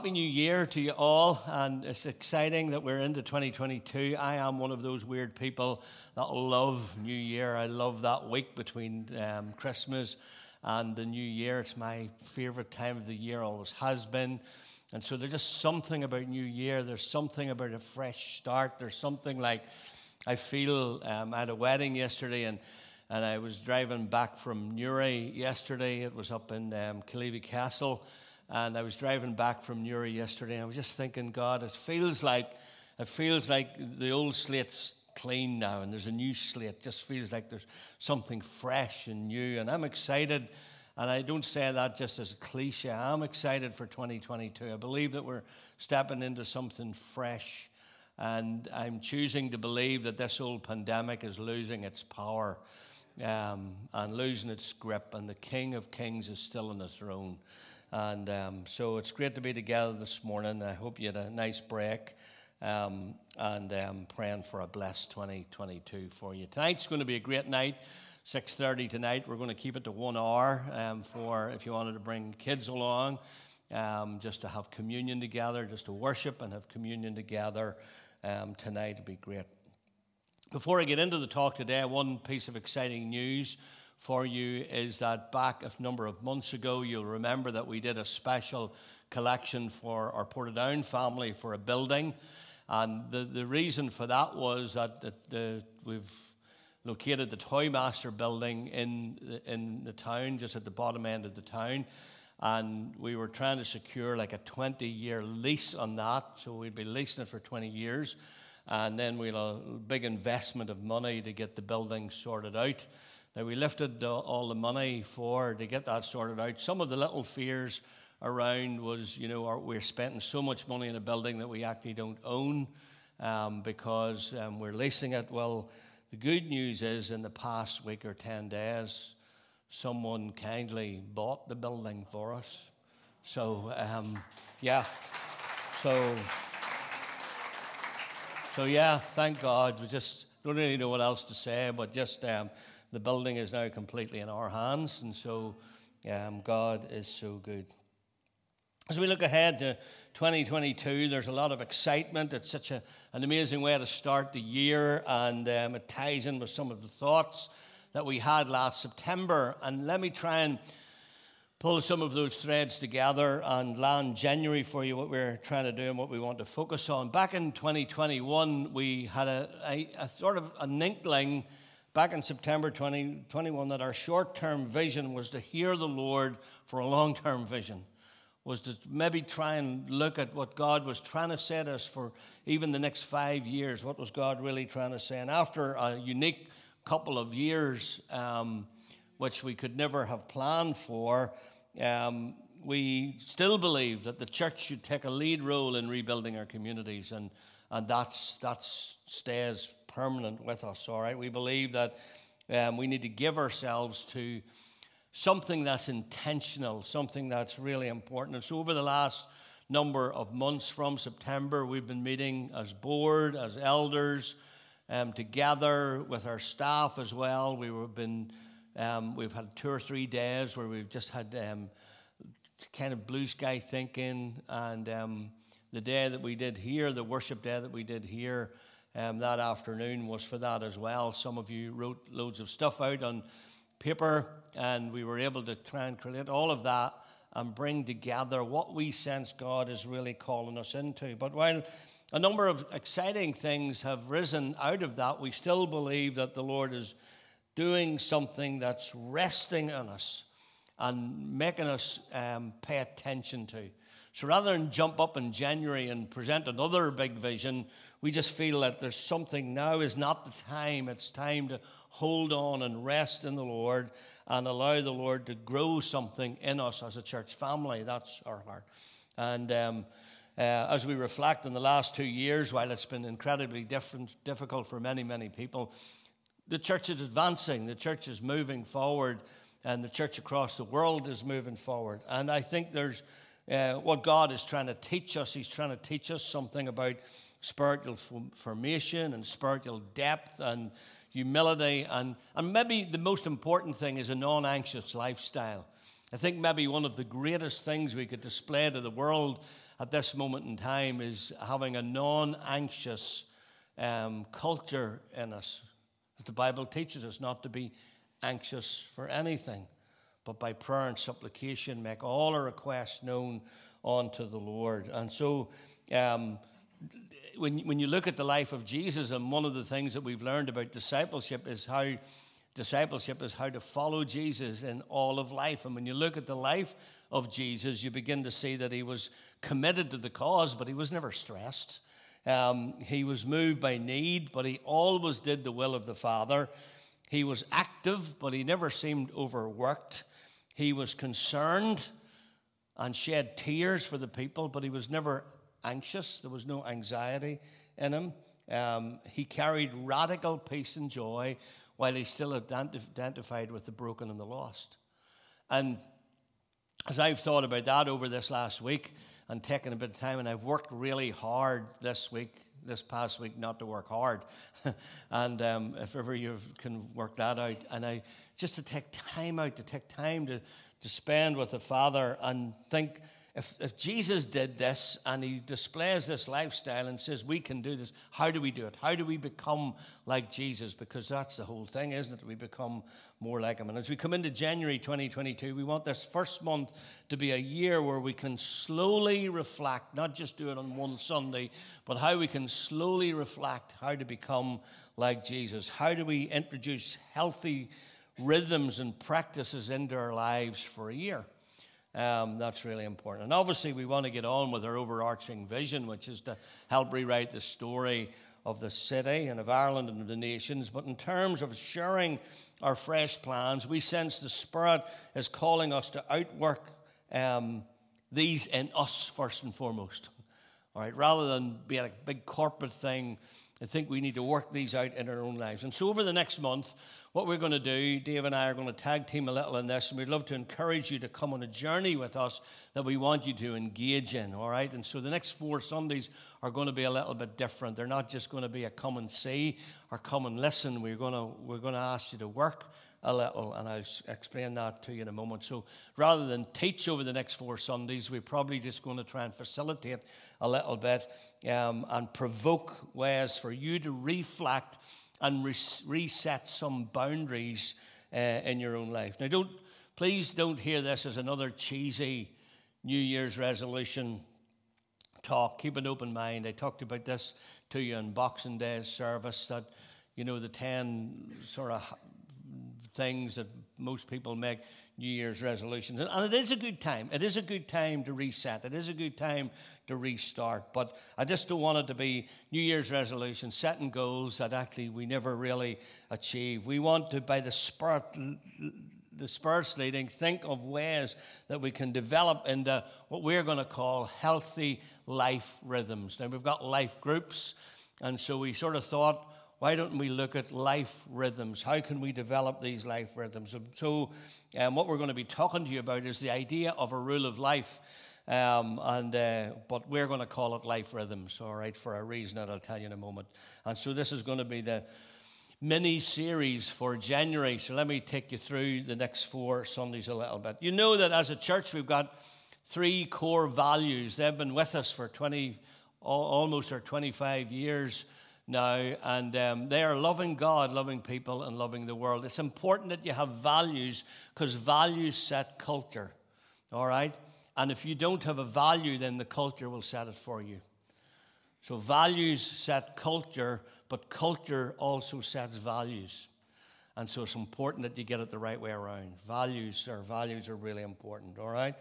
Happy New Year to you all, and it's exciting that we're into 2022. I am one of those weird people that love New Year. I love that week between um, Christmas and the New Year. It's my favorite time of the year, always has been. And so there's just something about New Year. There's something about a fresh start. There's something like I feel um, I had a wedding yesterday, and and I was driving back from Newry yesterday. It was up in um, Castle and I was driving back from Newry yesterday, and I was just thinking, God, it feels like it feels like the old slate's clean now, and there's a new slate. It just feels like there's something fresh and new, and I'm excited. And I don't say that just as a cliche. I'm excited for 2022. I believe that we're stepping into something fresh, and I'm choosing to believe that this old pandemic is losing its power um, and losing its grip, and the King of Kings is still on the throne. And um, so it's great to be together this morning. I hope you had a nice break um, and um, praying for a blessed 2022 for you. Tonight's going to be a great night. 6.30 tonight. We're going to keep it to one hour um, for if you wanted to bring kids along, um, just to have communion together, just to worship and have communion together um, tonight would be great. Before I get into the talk today, one piece of exciting news for you is that back a number of months ago, you'll remember that we did a special collection for our Portadown family for a building. And the, the reason for that was that the, the, we've located the Toymaster building in, in the town, just at the bottom end of the town. And we were trying to secure like a 20 year lease on that. So we'd be leasing it for 20 years. And then we had a big investment of money to get the building sorted out. Now, we lifted all the money for to get that sorted out. Some of the little fears around was, you know, we're spending so much money in a building that we actually don't own um, because um, we're leasing it. Well, the good news is in the past week or 10 days, someone kindly bought the building for us. So, um, yeah. So, so yeah, thank God. We just don't really know what else to say, but just um, the building is now completely in our hands, and so um, God is so good. As we look ahead to 2022, there's a lot of excitement. It's such a, an amazing way to start the year, and um, it ties in with some of the thoughts that we had last September. And let me try and pull some of those threads together and land January for you, what we're trying to do and what we want to focus on. Back in 2021, we had a, a, a sort of an inkling back in September 2021 that our short term vision was to hear the Lord for a long term vision, was to maybe try and look at what God was trying to say to us for even the next five years. What was God really trying to say? And after a unique couple of years, um, which we could never have planned for, um, we still believe that the church should take a lead role in rebuilding our communities, and, and that's, that stays permanent with us, all right? We believe that um, we need to give ourselves to something that's intentional, something that's really important. And so, over the last number of months from September, we've been meeting as board, as elders, um, together with our staff as well. We've been um, we've had two or three days where we've just had um, kind of blue sky thinking, and um, the day that we did here, the worship day that we did here, um, that afternoon was for that as well. Some of you wrote loads of stuff out on paper, and we were able to try and create all of that and bring together what we sense God is really calling us into. But while a number of exciting things have risen out of that, we still believe that the Lord is doing something that's resting on us and making us um, pay attention to. So rather than jump up in January and present another big vision, we just feel that there's something now is not the time. It's time to hold on and rest in the Lord and allow the Lord to grow something in us as a church family. That's our heart. And um, uh, as we reflect on the last two years, while it's been incredibly different, difficult for many, many people, the church is advancing, the church is moving forward. and the church across the world is moving forward. And I think there's uh, what God is trying to teach us. He's trying to teach us something about spiritual formation and spiritual depth and humility. And, and maybe the most important thing is a non anxious lifestyle. I think maybe one of the greatest things we could display to the world at this moment in time is having a non anxious um, culture in us. The Bible teaches us not to be anxious for anything, but by prayer and supplication make all our requests known unto the Lord. And so, um, when, when you look at the life of Jesus, and one of the things that we've learned about discipleship is how discipleship is how to follow Jesus in all of life. And when you look at the life of Jesus, you begin to see that he was committed to the cause, but he was never stressed. Um, he was moved by need, but he always did the will of the Father. He was active, but he never seemed overworked. He was concerned and shed tears for the people, but he was never anxious. There was no anxiety in him. Um, he carried radical peace and joy while he still identified with the broken and the lost. And as I've thought about that over this last week and taken a bit of time, and I've worked really hard this week, this past week, not to work hard. and um, if ever you can work that out, and I just to take time out, to take time to, to spend with the Father and think if, if Jesus did this and he displays this lifestyle and says we can do this, how do we do it? How do we become like Jesus? Because that's the whole thing, isn't it? We become more like him. And as we come into January 2022, we want this first month to be a year where we can slowly reflect, not just do it on one Sunday, but how we can slowly reflect how to become like Jesus. How do we introduce healthy rhythms and practices into our lives for a year? Um, that's really important. And obviously, we want to get on with our overarching vision, which is to help rewrite the story of the city and of Ireland and of the nations. But in terms of sharing our fresh plans, we sense the Spirit is calling us to outwork um, these in us first and foremost. All right, rather than be a big corporate thing, I think we need to work these out in our own lives. And so, over the next month, what we're going to do, Dave and I are going to tag team a little in this, and we'd love to encourage you to come on a journey with us that we want you to engage in, all right? And so the next four Sundays are going to be a little bit different. They're not just going to be a come and see or come and listen. We're going to, we're going to ask you to work a little, and I'll explain that to you in a moment. So rather than teach over the next four Sundays, we're probably just going to try and facilitate a little bit um, and provoke ways for you to reflect and reset some boundaries uh, in your own life. Now, don't please don't hear this as another cheesy New Year's resolution talk. Keep an open mind. I talked about this to you in Boxing Day service that you know the ten sort of things that most people make New Year's resolutions. And it is a good time. It is a good time to reset. It is a good time to restart. But I just don't want it to be New Year's resolutions, setting goals that actually we never really achieve. We want to, by the Spirit, the Spirit's leading, think of ways that we can develop into what we're going to call healthy life rhythms. Now, we've got life groups, and so we sort of thought, why don't we look at life rhythms? How can we develop these life rhythms? So, um, what we're going to be talking to you about is the idea of a rule of life. Um, and uh, but we're going to call it life rhythms, all right, for a reason that I'll tell you in a moment. And so this is going to be the mini series for January. So let me take you through the next four Sundays a little bit. You know that as a church we've got three core values. They've been with us for 20, almost or 25 years now, and um, they are loving God, loving people, and loving the world. It's important that you have values because values set culture, all right? And if you don't have a value, then the culture will set it for you. So, values set culture, but culture also sets values. And so, it's important that you get it the right way around. Values, our values are really important, all right?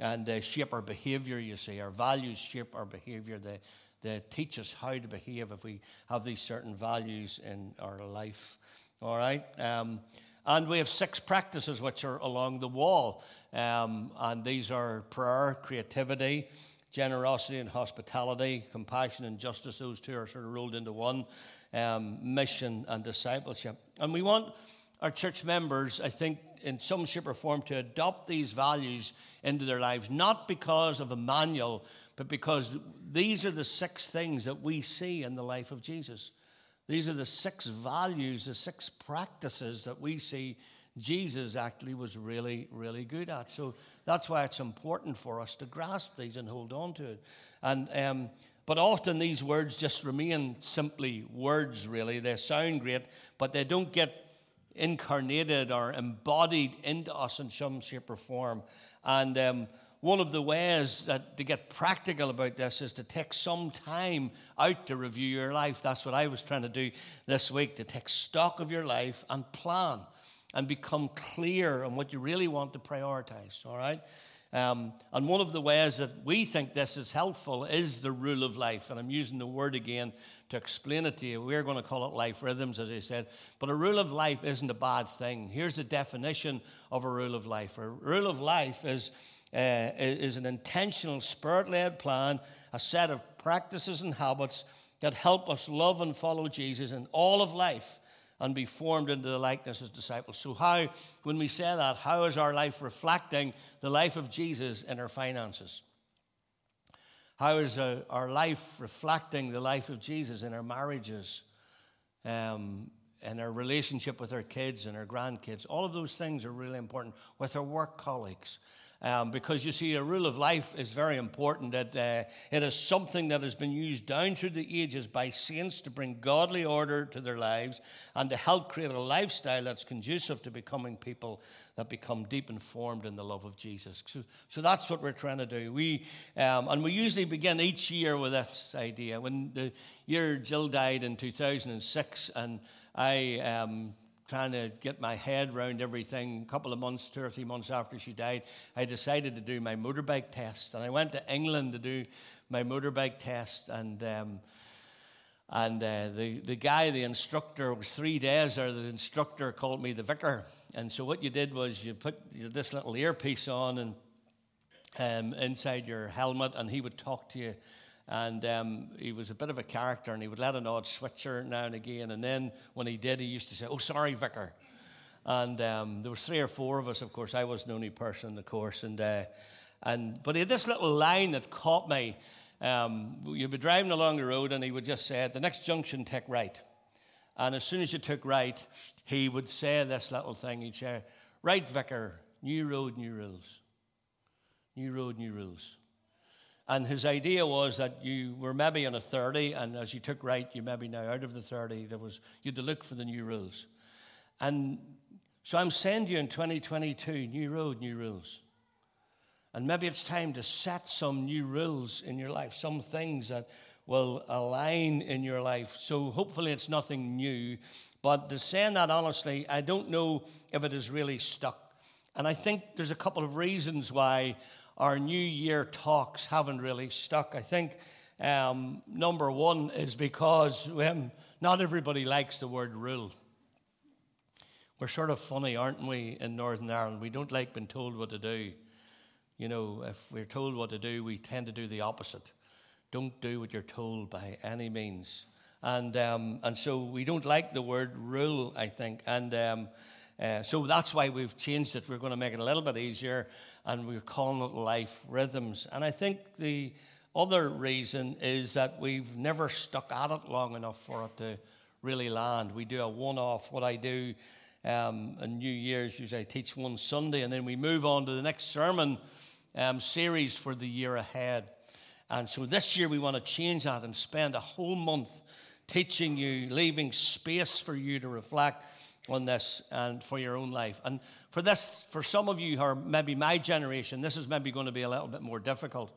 And they shape our behavior, you see. Our values shape our behavior. They, they teach us how to behave if we have these certain values in our life. All right? Um, and we have six practices which are along the wall. Um, and these are prayer, creativity, generosity and hospitality, compassion and justice. Those two are sort of rolled into one. Um, mission and discipleship. And we want our church members, I think, in some shape or form to adopt these values into their lives, not because of a manual, but because these are the six things that we see in the life of Jesus. These are the six values, the six practices that we see Jesus actually was really, really good at. So that's why it's important for us to grasp these and hold on to it. And um, but often these words just remain simply words, really. They sound great, but they don't get incarnated or embodied into us in some shape or form. And um, one of the ways that to get practical about this is to take some time out to review your life. That's what I was trying to do this week to take stock of your life and plan and become clear on what you really want to prioritize. All right. Um, and one of the ways that we think this is helpful is the rule of life. And I'm using the word again to explain it to you. We're going to call it life rhythms, as I said. But a rule of life isn't a bad thing. Here's the definition of a rule of life a rule of life is, uh, is an intentional, spirit led plan, a set of practices and habits that help us love and follow Jesus in all of life and be formed into the likeness of disciples. So, how, when we say that, how is our life reflecting the life of Jesus in our finances? How is uh, our life reflecting the life of Jesus in our marriages, um, in our relationship with our kids and our grandkids? All of those things are really important with our work colleagues. Um, because you see, a rule of life is very important. That uh, it is something that has been used down through the ages by saints to bring godly order to their lives and to help create a lifestyle that's conducive to becoming people that become deep informed in the love of Jesus. So, so that's what we're trying to do. We um, and we usually begin each year with this idea. When the year Jill died in 2006, and I um, trying to get my head around everything. A couple of months, two or three months after she died, I decided to do my motorbike test. And I went to England to do my motorbike test. And, um, and uh, the, the guy, the instructor, was three days there. The instructor called me the vicar. And so what you did was you put this little earpiece on and um, inside your helmet, and he would talk to you and um, he was a bit of a character, and he would let an odd switcher now and again. And then when he did, he used to say, "Oh, sorry, vicar." And um, there was three or four of us, of course. I was the only person in the course, and uh, and but he had this little line that caught me. Um, you'd be driving along the road, and he would just say, "At the next junction, take right." And as soon as you took right, he would say this little thing. He'd say, "Right, vicar, new road, new rules. New road, new rules." And his idea was that you were maybe in a 30, and as you took right, you maybe now out of the 30, there was, you had to look for the new rules. And so I'm saying to you in 2022, new road, new rules. And maybe it's time to set some new rules in your life, some things that will align in your life. So hopefully it's nothing new. But to saying that honestly, I don't know if it is really stuck. And I think there's a couple of reasons why our New Year talks haven't really stuck. I think um, number one is because um, not everybody likes the word rule. We're sort of funny, aren't we, in Northern Ireland? We don't like being told what to do. You know, if we're told what to do, we tend to do the opposite. Don't do what you're told by any means. And, um, and so we don't like the word rule, I think. And um, uh, so that's why we've changed it. We're going to make it a little bit easier and we're calling it life rhythms. And I think the other reason is that we've never stuck at it long enough for it to really land. We do a one off. What I do um, in New Year's, usually I teach one Sunday, and then we move on to the next sermon um, series for the year ahead. And so this year we want to change that and spend a whole month teaching you, leaving space for you to reflect on this and for your own life. And for this, for some of you who are maybe my generation, this is maybe going to be a little bit more difficult,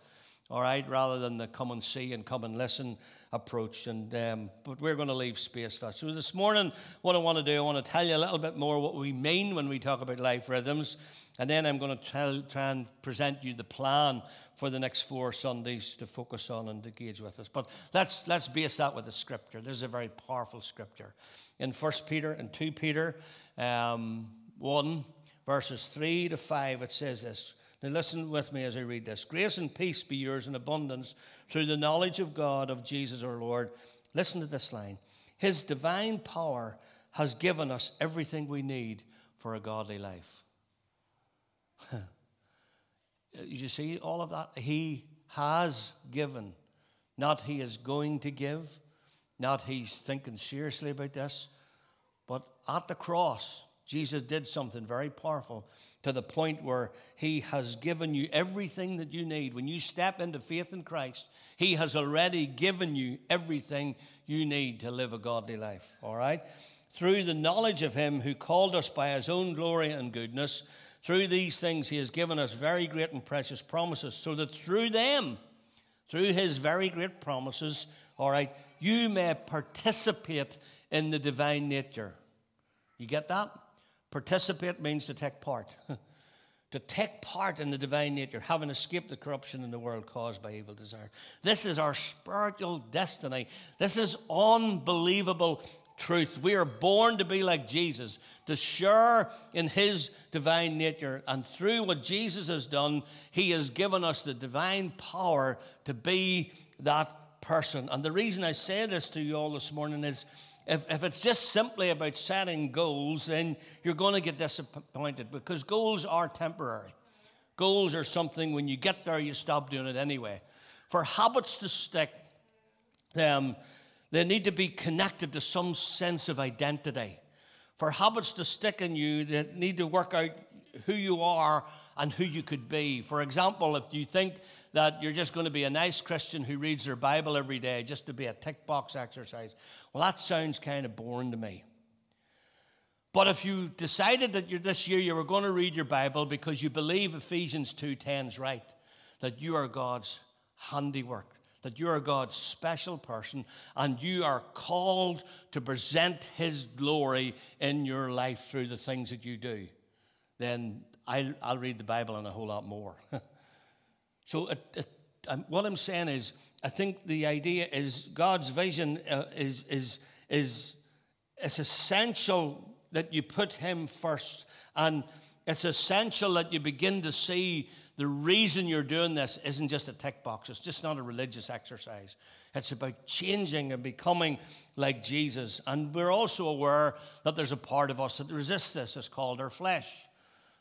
all right, rather than the come and see and come and listen approach. And um, but we're going to leave space for that. So this morning, what I want to do, I want to tell you a little bit more what we mean when we talk about life rhythms, and then I'm going to tell, try and present you the plan for the next four Sundays to focus on and engage with us. But let's let's base that with the scripture. This is a very powerful scripture. In First Peter and Two Peter, um, one verses 3 to 5, it says this. Now, listen with me as I read this. Grace and peace be yours in abundance through the knowledge of God, of Jesus our Lord. Listen to this line His divine power has given us everything we need for a godly life. you see all of that? He has given, not he is going to give, not he's thinking seriously about this, but at the cross, Jesus did something very powerful to the point where He has given you everything that you need. When you step into faith in Christ, He has already given you everything you need to live a godly life. All right? Through the knowledge of Him who called us by His own glory and goodness, through these things He has given us very great and precious promises, so that through them, through His very great promises, all right, you may participate in the divine nature. You get that? Participate means to take part. to take part in the divine nature, having escaped the corruption in the world caused by evil desire. This is our spiritual destiny. This is unbelievable truth. We are born to be like Jesus, to share in his divine nature. And through what Jesus has done, he has given us the divine power to be that person. And the reason I say this to you all this morning is if, if it's just simply about setting goals, then you're going to get disappointed because goals are temporary. Goals are something when you get there, you stop doing it anyway. For habits to stick, um, they need to be connected to some sense of identity. For habits to stick in you, they need to work out who you are and who you could be. For example, if you think that you're just going to be a nice Christian who reads their Bible every day just to be a tick box exercise, well, that sounds kind of boring to me. But if you decided that this year you were going to read your Bible because you believe Ephesians 2:10 is right, that you are God's handiwork, that you are God's special person, and you are called to present His glory in your life through the things that you do, then I'll, I'll read the Bible and a whole lot more. so it, it, um, what I'm saying is, I think the idea is God's vision uh, is, is, is it's essential that you put Him first. And it's essential that you begin to see the reason you're doing this isn't just a tick box, it's just not a religious exercise. It's about changing and becoming like Jesus. And we're also aware that there's a part of us that resists this. It's called our flesh.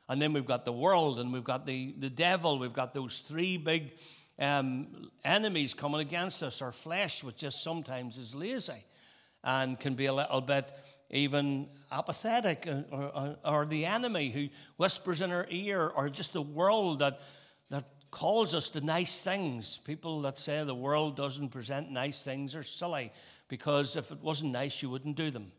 And then we've got the world and we've got the, the devil. We've got those three big um, enemies coming against us. Our flesh, which just sometimes is lazy and can be a little bit even apathetic, uh, or, or, or, the enemy who whispers in our ear, or just the world that, that calls us to nice things. People that say the world doesn't present nice things are silly because if it wasn't nice, you wouldn't do them.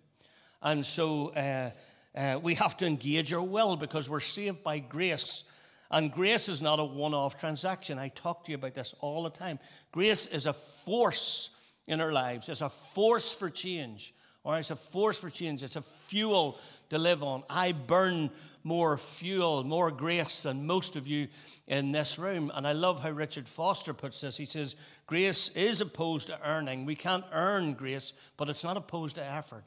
And so uh, uh, we have to engage our will because we're saved by grace and grace is not a one off transaction. I talk to you about this all the time. Grace is a force in our lives, it's a force for change, or it's a force for change, it's a fuel to live on. I burn more fuel, more grace than most of you in this room. And I love how Richard Foster puts this. He says, Grace is opposed to earning. We can't earn grace, but it's not opposed to effort.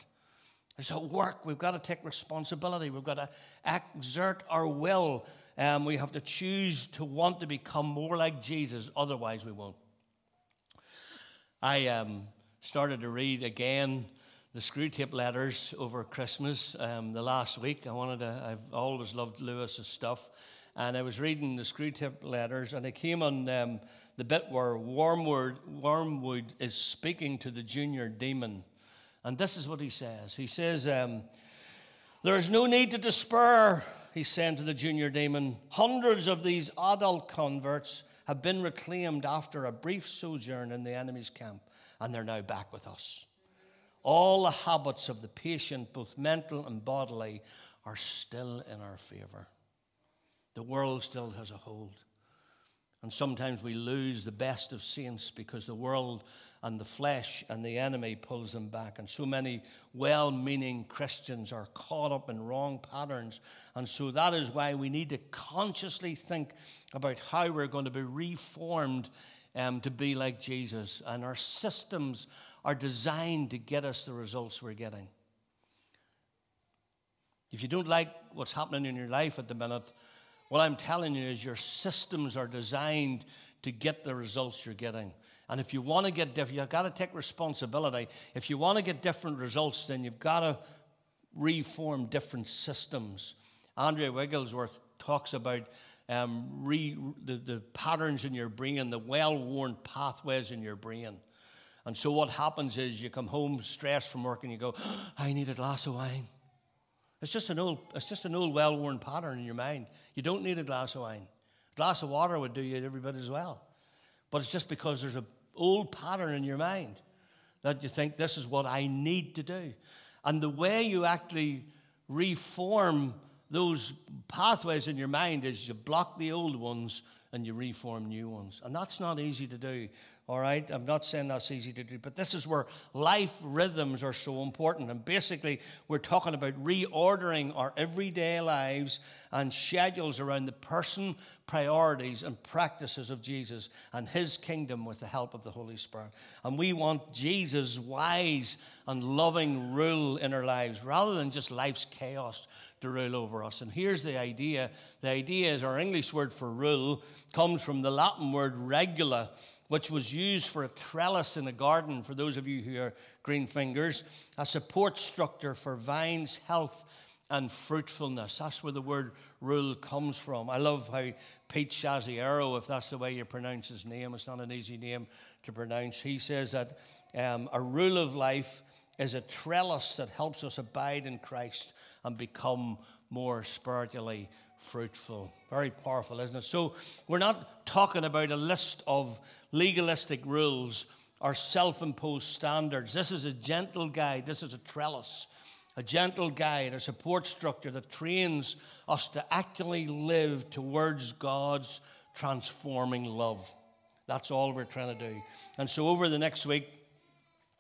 It's a work. We've got to take responsibility. We've got to exert our will um, we have to choose to want to become more like Jesus, otherwise, we won't. I um, started to read again the Screwtape letters over Christmas um, the last week. I wanted to, I've always loved Lewis's stuff. And I was reading the Screwtape letters, and I came on um, the bit where Wormwood, Wormwood is speaking to the junior demon. And this is what he says He says, um, There is no need to despair he's saying to the junior demon, hundreds of these adult converts have been reclaimed after a brief sojourn in the enemy's camp, and they're now back with us. All the habits of the patient, both mental and bodily, are still in our favor. The world still has a hold. And sometimes we lose the best of saints because the world and the flesh and the enemy pulls them back. And so many well meaning Christians are caught up in wrong patterns. And so that is why we need to consciously think about how we're going to be reformed um, to be like Jesus. And our systems are designed to get us the results we're getting. If you don't like what's happening in your life at the minute, what I'm telling you is your systems are designed to get the results you're getting. And if you want to get different, you've got to take responsibility. If you want to get different results, then you've got to reform different systems. Andrea Wigglesworth talks about um, re, the, the patterns in your brain, the well worn pathways in your brain. And so what happens is you come home stressed from work and you go, I need a glass of wine. It's just an old, it's just an old well worn pattern in your mind. You don't need a glass of wine. A glass of water would do you every bit as well. But it's just because there's an old pattern in your mind that you think this is what I need to do. And the way you actually reform those pathways in your mind is you block the old ones and you reform new ones. And that's not easy to do. All right, I'm not saying that's easy to do, but this is where life rhythms are so important. And basically, we're talking about reordering our everyday lives and schedules around the person, priorities, and practices of Jesus and his kingdom with the help of the Holy Spirit. And we want Jesus' wise and loving rule in our lives rather than just life's chaos to rule over us. And here's the idea the idea is our English word for rule comes from the Latin word regula which was used for a trellis in a garden, for those of you who are green fingers, a support structure for vines' health and fruitfulness. That's where the word rule comes from. I love how Pete Shaziero, if that's the way you pronounce his name, it's not an easy name to pronounce. He says that um, a rule of life is a trellis that helps us abide in Christ and become more spiritually fruitful. Very powerful, isn't it? So, we're not talking about a list of legalistic rules or self imposed standards. This is a gentle guide, this is a trellis, a gentle guide, a support structure that trains us to actually live towards God's transforming love. That's all we're trying to do. And so, over the next week,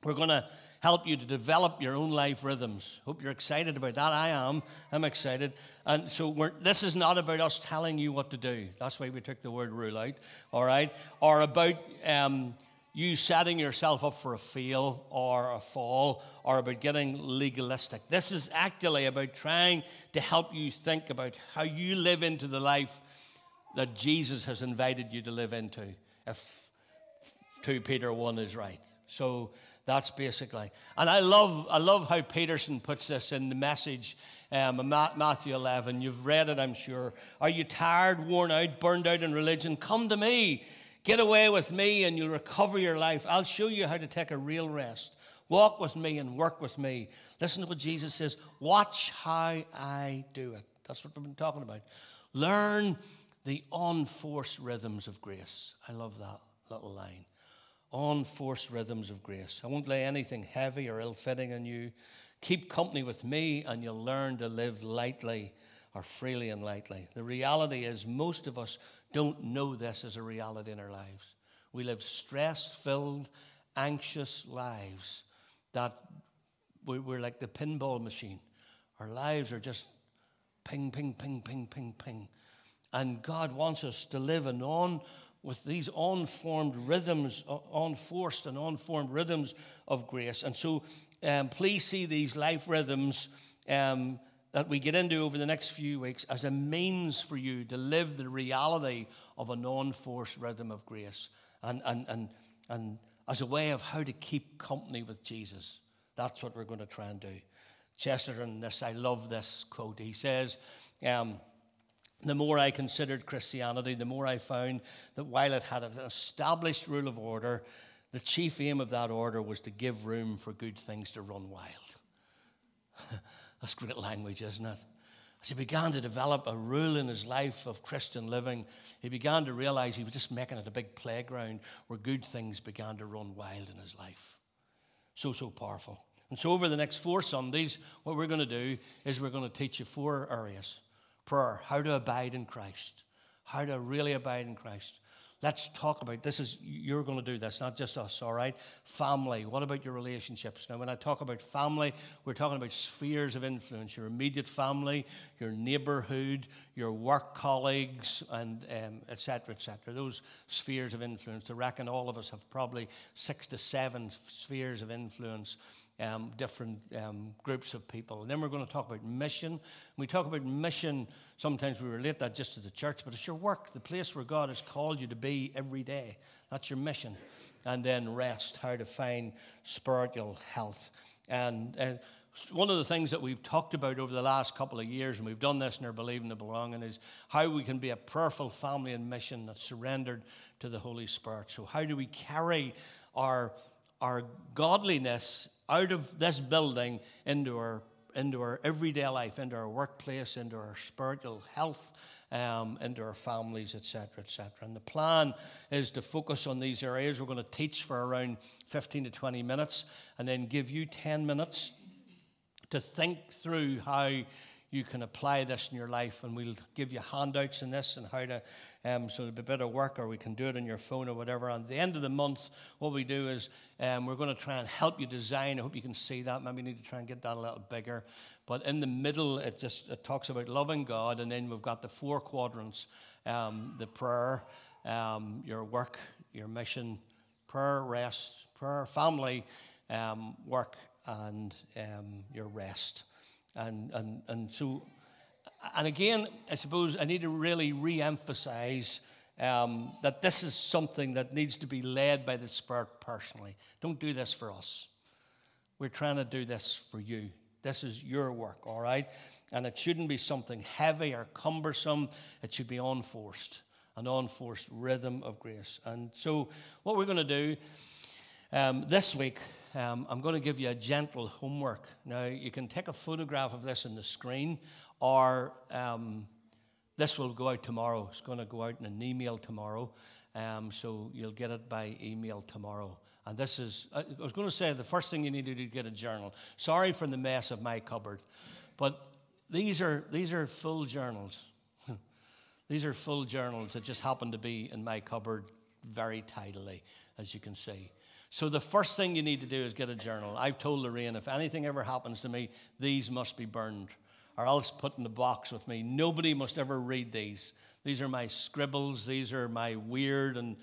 we're going to help you to develop your own life rhythms. Hope you're excited about that. I am. I'm excited. And so this is not about us telling you what to do. That's why we took the word rule out, all right? Or about um, you setting yourself up for a fail or a fall or about getting legalistic. This is actually about trying to help you think about how you live into the life that Jesus has invited you to live into, if 2 Peter 1 is right. So that's basically. And I love, I love how Peterson puts this in the message um, Matthew 11. You've read it, I'm sure. Are you tired, worn out, burned out in religion? Come to me. Get away with me and you'll recover your life. I'll show you how to take a real rest. Walk with me and work with me. Listen to what Jesus says. Watch how I do it. That's what we've been talking about. Learn the unforced rhythms of grace. I love that little line unforced rhythms of grace. I won't lay anything heavy or ill fitting on you. Keep company with me, and you'll learn to live lightly or freely and lightly. The reality is, most of us don't know this as a reality in our lives. We live stress filled, anxious lives that we're like the pinball machine. Our lives are just ping, ping, ping, ping, ping, ping. And God wants us to live an on with these unformed rhythms, uh, unforced and unformed rhythms of grace. And so um, please see these life rhythms um, that we get into over the next few weeks as a means for you to live the reality of a non forced rhythm of grace and, and, and, and as a way of how to keep company with Jesus. That's what we're going to try and do. Chesterton, this, I love this quote. He says, um, the more I considered Christianity, the more I found that while it had an established rule of order, the chief aim of that order was to give room for good things to run wild. That's great language, isn't it? As he began to develop a rule in his life of Christian living, he began to realize he was just making it a big playground where good things began to run wild in his life. So, so powerful. And so, over the next four Sundays, what we're going to do is we're going to teach you four areas prayer, how to abide in Christ, how to really abide in Christ. Let's talk about this is you're going to do this, not just us, all right? Family. What about your relationships? Now, when I talk about family, we're talking about spheres of influence your immediate family, your neighborhood, your work colleagues, and um, et cetera, et cetera. Those spheres of influence. I reckon all of us have probably six to seven spheres of influence um, different um, groups of people. And then we're going to talk about mission. When we talk about mission, sometimes we relate that just to the church, but it's your work, the place where God has called you to be every day. That's your mission. And then rest, how to find spiritual health. And uh, one of the things that we've talked about over the last couple of years, and we've done this in our Believing the Belonging, is how we can be a prayerful family and mission that's surrendered to the Holy Spirit. So, how do we carry our, our godliness out of this building into our, into our everyday life, into our workplace, into our spiritual health? Um, into our families, etc., etc. And the plan is to focus on these areas. We're going to teach for around 15 to 20 minutes and then give you 10 minutes to think through how you can apply this in your life. And we'll give you handouts in this and how to, um, so it'll be a bit of work, or we can do it on your phone or whatever. And at the end of the month, what we do is um, we're going to try and help you design. I hope you can see that. Maybe need to try and get that a little bigger. But in the middle, it just it talks about loving God, and then we've got the four quadrants um, the prayer, um, your work, your mission, prayer, rest, prayer, family, um, work, and um, your rest. And, and, and so, and again, I suppose I need to really re emphasize um, that this is something that needs to be led by the Spirit personally. Don't do this for us. We're trying to do this for you. This is your work, all right? And it shouldn't be something heavy or cumbersome. It should be unforced, an unforced rhythm of grace. And so, what we're going to do um, this week um, I'm going to give you a gentle homework. Now, you can take a photograph of this on the screen, or um, this will go out tomorrow. It's going to go out in an email tomorrow, um, so you'll get it by email tomorrow. And this is, I was going to say, the first thing you need to do is get a journal. Sorry for the mess of my cupboard, but these are, these are full journals. these are full journals that just happen to be in my cupboard very tidily, as you can see. So the first thing you need to do is get a journal. I've told Lorraine if anything ever happens to me, these must be burned or else put in the box with me. Nobody must ever read these. These are my scribbles, these are my weird and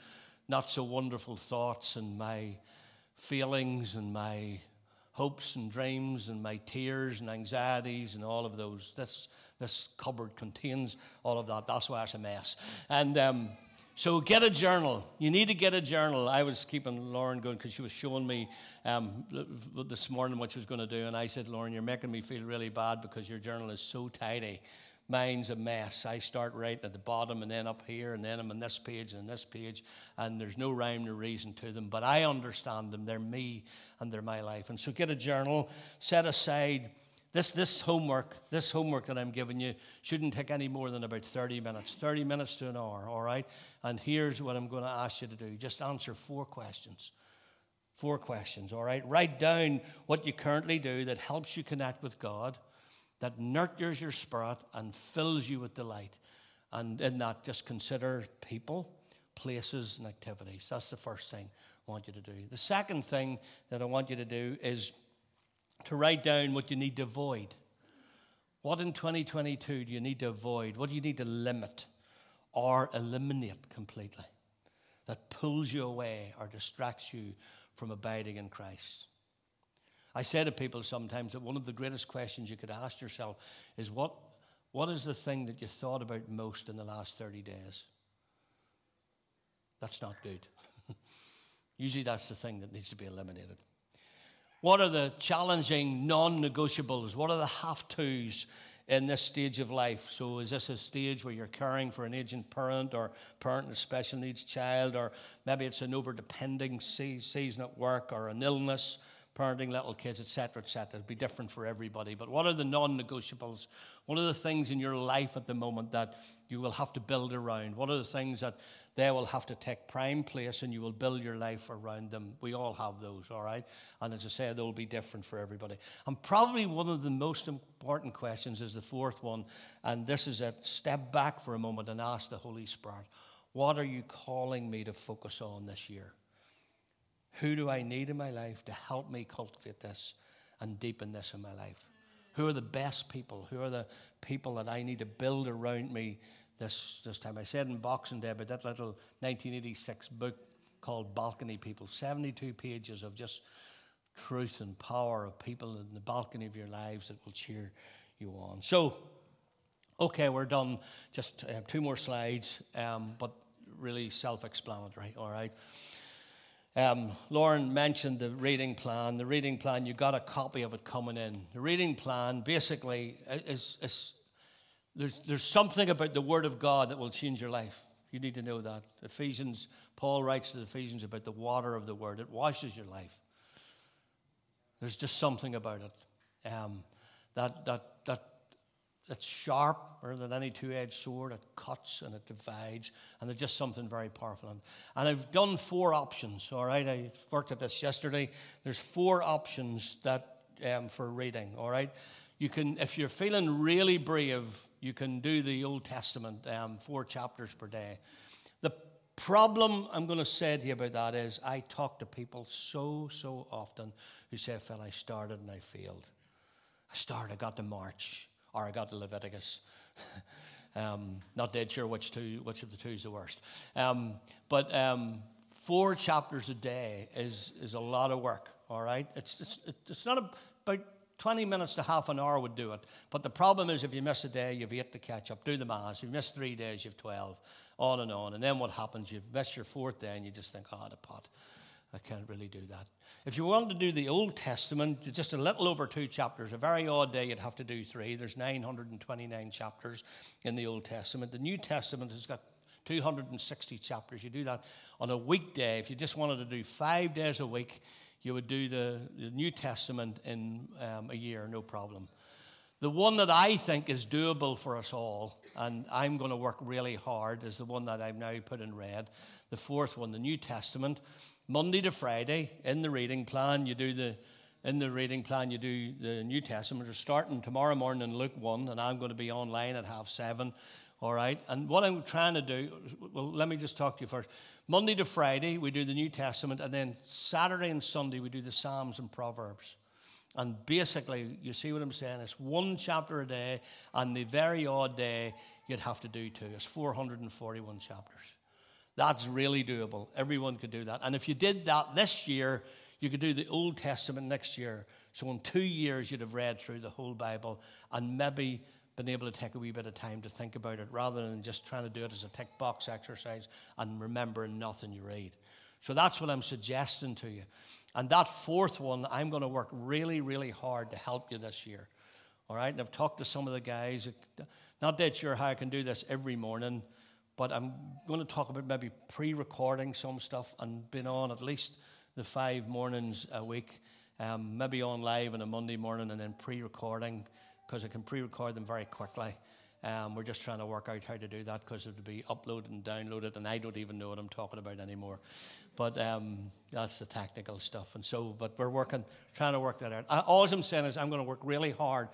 not so wonderful thoughts and my feelings and my hopes and dreams and my tears and anxieties and all of those. This, this cupboard contains all of that. That's why it's a mess. And um, so get a journal. You need to get a journal. I was keeping Lauren going because she was showing me um, this morning what she was going to do. And I said, Lauren, you're making me feel really bad because your journal is so tidy. Mine's a mess. I start right at the bottom and then up here, and then I'm on this page and this page, and there's no rhyme or reason to them. But I understand them. They're me and they're my life. And so get a journal, set aside this, this homework, this homework that I'm giving you shouldn't take any more than about 30 minutes, 30 minutes to an hour, all right? And here's what I'm going to ask you to do. Just answer four questions. Four questions, all right? Write down what you currently do that helps you connect with God, that nurtures your spirit and fills you with delight. And in that, just consider people, places, and activities. That's the first thing I want you to do. The second thing that I want you to do is to write down what you need to avoid. What in 2022 do you need to avoid? What do you need to limit or eliminate completely that pulls you away or distracts you from abiding in Christ? I say to people sometimes that one of the greatest questions you could ask yourself is what, what is the thing that you thought about most in the last 30 days? That's not good. Usually that's the thing that needs to be eliminated. What are the challenging non negotiables? What are the have tos in this stage of life? So, is this a stage where you're caring for an aging parent or parent with a special needs child, or maybe it's an over depending season at work or an illness? parenting little kids, etc., etc. It'll be different for everybody. But what are the non-negotiables? What are the things in your life at the moment that you will have to build around? What are the things that they will have to take prime place and you will build your life around them. We all have those, all right? And as I said, they'll be different for everybody. And probably one of the most important questions is the fourth one, and this is it. Step back for a moment and ask the Holy Spirit, what are you calling me to focus on this year? Who do I need in my life to help me cultivate this and deepen this in my life? Who are the best people? Who are the people that I need to build around me this, this time. I said in Boxing Day about that little 1986 book called Balcony People, 72 pages of just truth and power of people in the balcony of your lives that will cheer you on. So, okay, we're done. Just uh, two more slides, um, but really self explanatory, all right? Um, Lauren mentioned the reading plan. The reading plan, you got a copy of it coming in. The reading plan basically is, is there's, there's something about the Word of God that will change your life. You need to know that. Ephesians, Paul writes to the Ephesians about the water of the Word, it washes your life. There's just something about it um, that, that, that it's sharper than any two-edged sword. It cuts and it divides, and it's just something very powerful. And, and I've done four options. All right, I worked at this yesterday. There's four options that um, for reading. All right, you can if you're feeling really brave, you can do the Old Testament, um, four chapters per day. The problem I'm going to say to you about that is I talk to people so so often who say, "Phil, I started and I failed. I started, I got to March." or I got to Leviticus. um, not dead sure which two, which of the two is the worst. Um, but um, four chapters a day is is a lot of work. All right, it's it's it's not about 20 minutes to half an hour would do it. But the problem is if you miss a day, you've eight to catch up. Do the math. If you miss three days, you've 12. On and on. And then what happens? You've missed your fourth day and you just think, oh, the pot. I can't really do that. If you wanted to do the Old Testament, just a little over two chapters, a very odd day, you'd have to do three. There's 929 chapters in the Old Testament. The New Testament has got 260 chapters. You do that on a weekday. If you just wanted to do five days a week, you would do the, the New Testament in um, a year, no problem. The one that I think is doable for us all, and I'm going to work really hard, is the one that I've now put in red. The fourth one, the New Testament. Monday to Friday in the reading plan, you do the in the reading plan, you do the New Testament. We're starting tomorrow morning in Luke 1, and I'm going to be online at half seven. All right. And what I'm trying to do, well, let me just talk to you first. Monday to Friday, we do the New Testament, and then Saturday and Sunday, we do the Psalms and Proverbs. And basically, you see what I'm saying? It's one chapter a day, and the very odd day, you'd have to do two. It's 441 chapters. That's really doable. Everyone could do that. And if you did that this year, you could do the Old Testament next year. So in two years, you'd have read through the whole Bible and maybe been able to take a wee bit of time to think about it rather than just trying to do it as a tick box exercise and remembering nothing you read. So that's what I'm suggesting to you. And that fourth one, I'm going to work really, really hard to help you this year. All right? And I've talked to some of the guys. Not dead sure how I can do this every morning. But I'm going to talk about maybe pre recording some stuff and being on at least the five mornings a week, um, maybe on live on a Monday morning and then pre recording because I can pre record them very quickly. Um, we're just trying to work out how to do that because it'll be uploaded and downloaded, and I don't even know what I'm talking about anymore. But um, that's the technical stuff. And so, but we're working, trying to work that out. I, all I'm saying is I'm going to work really hard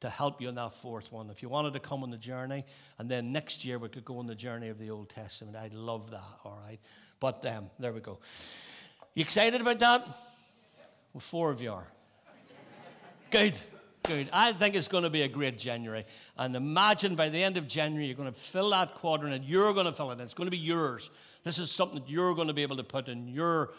to help you in that fourth one. If you wanted to come on the journey, and then next year we could go on the journey of the Old Testament, I'd love that, all right? But um, there we go. You excited about that? Well, four of you are. Good, good. I think it's going to be a great January. And imagine by the end of January, you're going to fill that quadrant and you're going to fill it. It's going to be yours. This is something that you're going to be able to put in your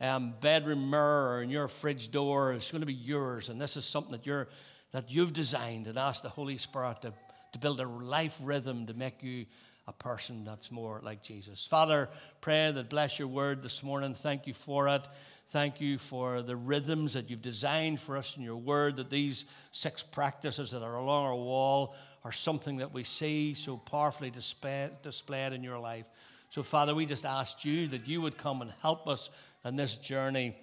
um, bedroom mirror or in your fridge door. It's going to be yours. And this is something that you're that you've designed and ask the Holy Spirit to, to build a life rhythm to make you a person that's more like Jesus. Father, pray that bless your word this morning. Thank you for it. Thank you for the rhythms that you've designed for us in your word, that these six practices that are along our wall are something that we see so powerfully displayed, in your life. So, Father, we just asked you that you would come and help us in this journey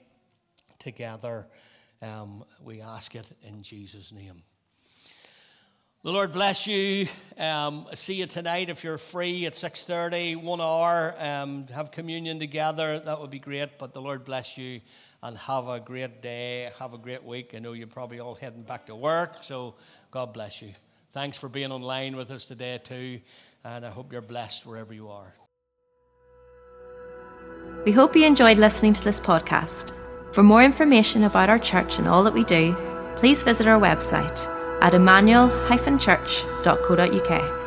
together. Um, we ask it in Jesus' name. The Lord bless you. Um, see you tonight if you're free at 6.30, one hour. Um, have communion together. That would be great. But the Lord bless you and have a great day. Have a great week. I know you're probably all heading back to work. So God bless you. Thanks for being online with us today too. And I hope you're blessed wherever you are. We hope you enjoyed listening to this podcast. For more information about our church and all that we do, please visit our website at emmanuel-church.co.uk.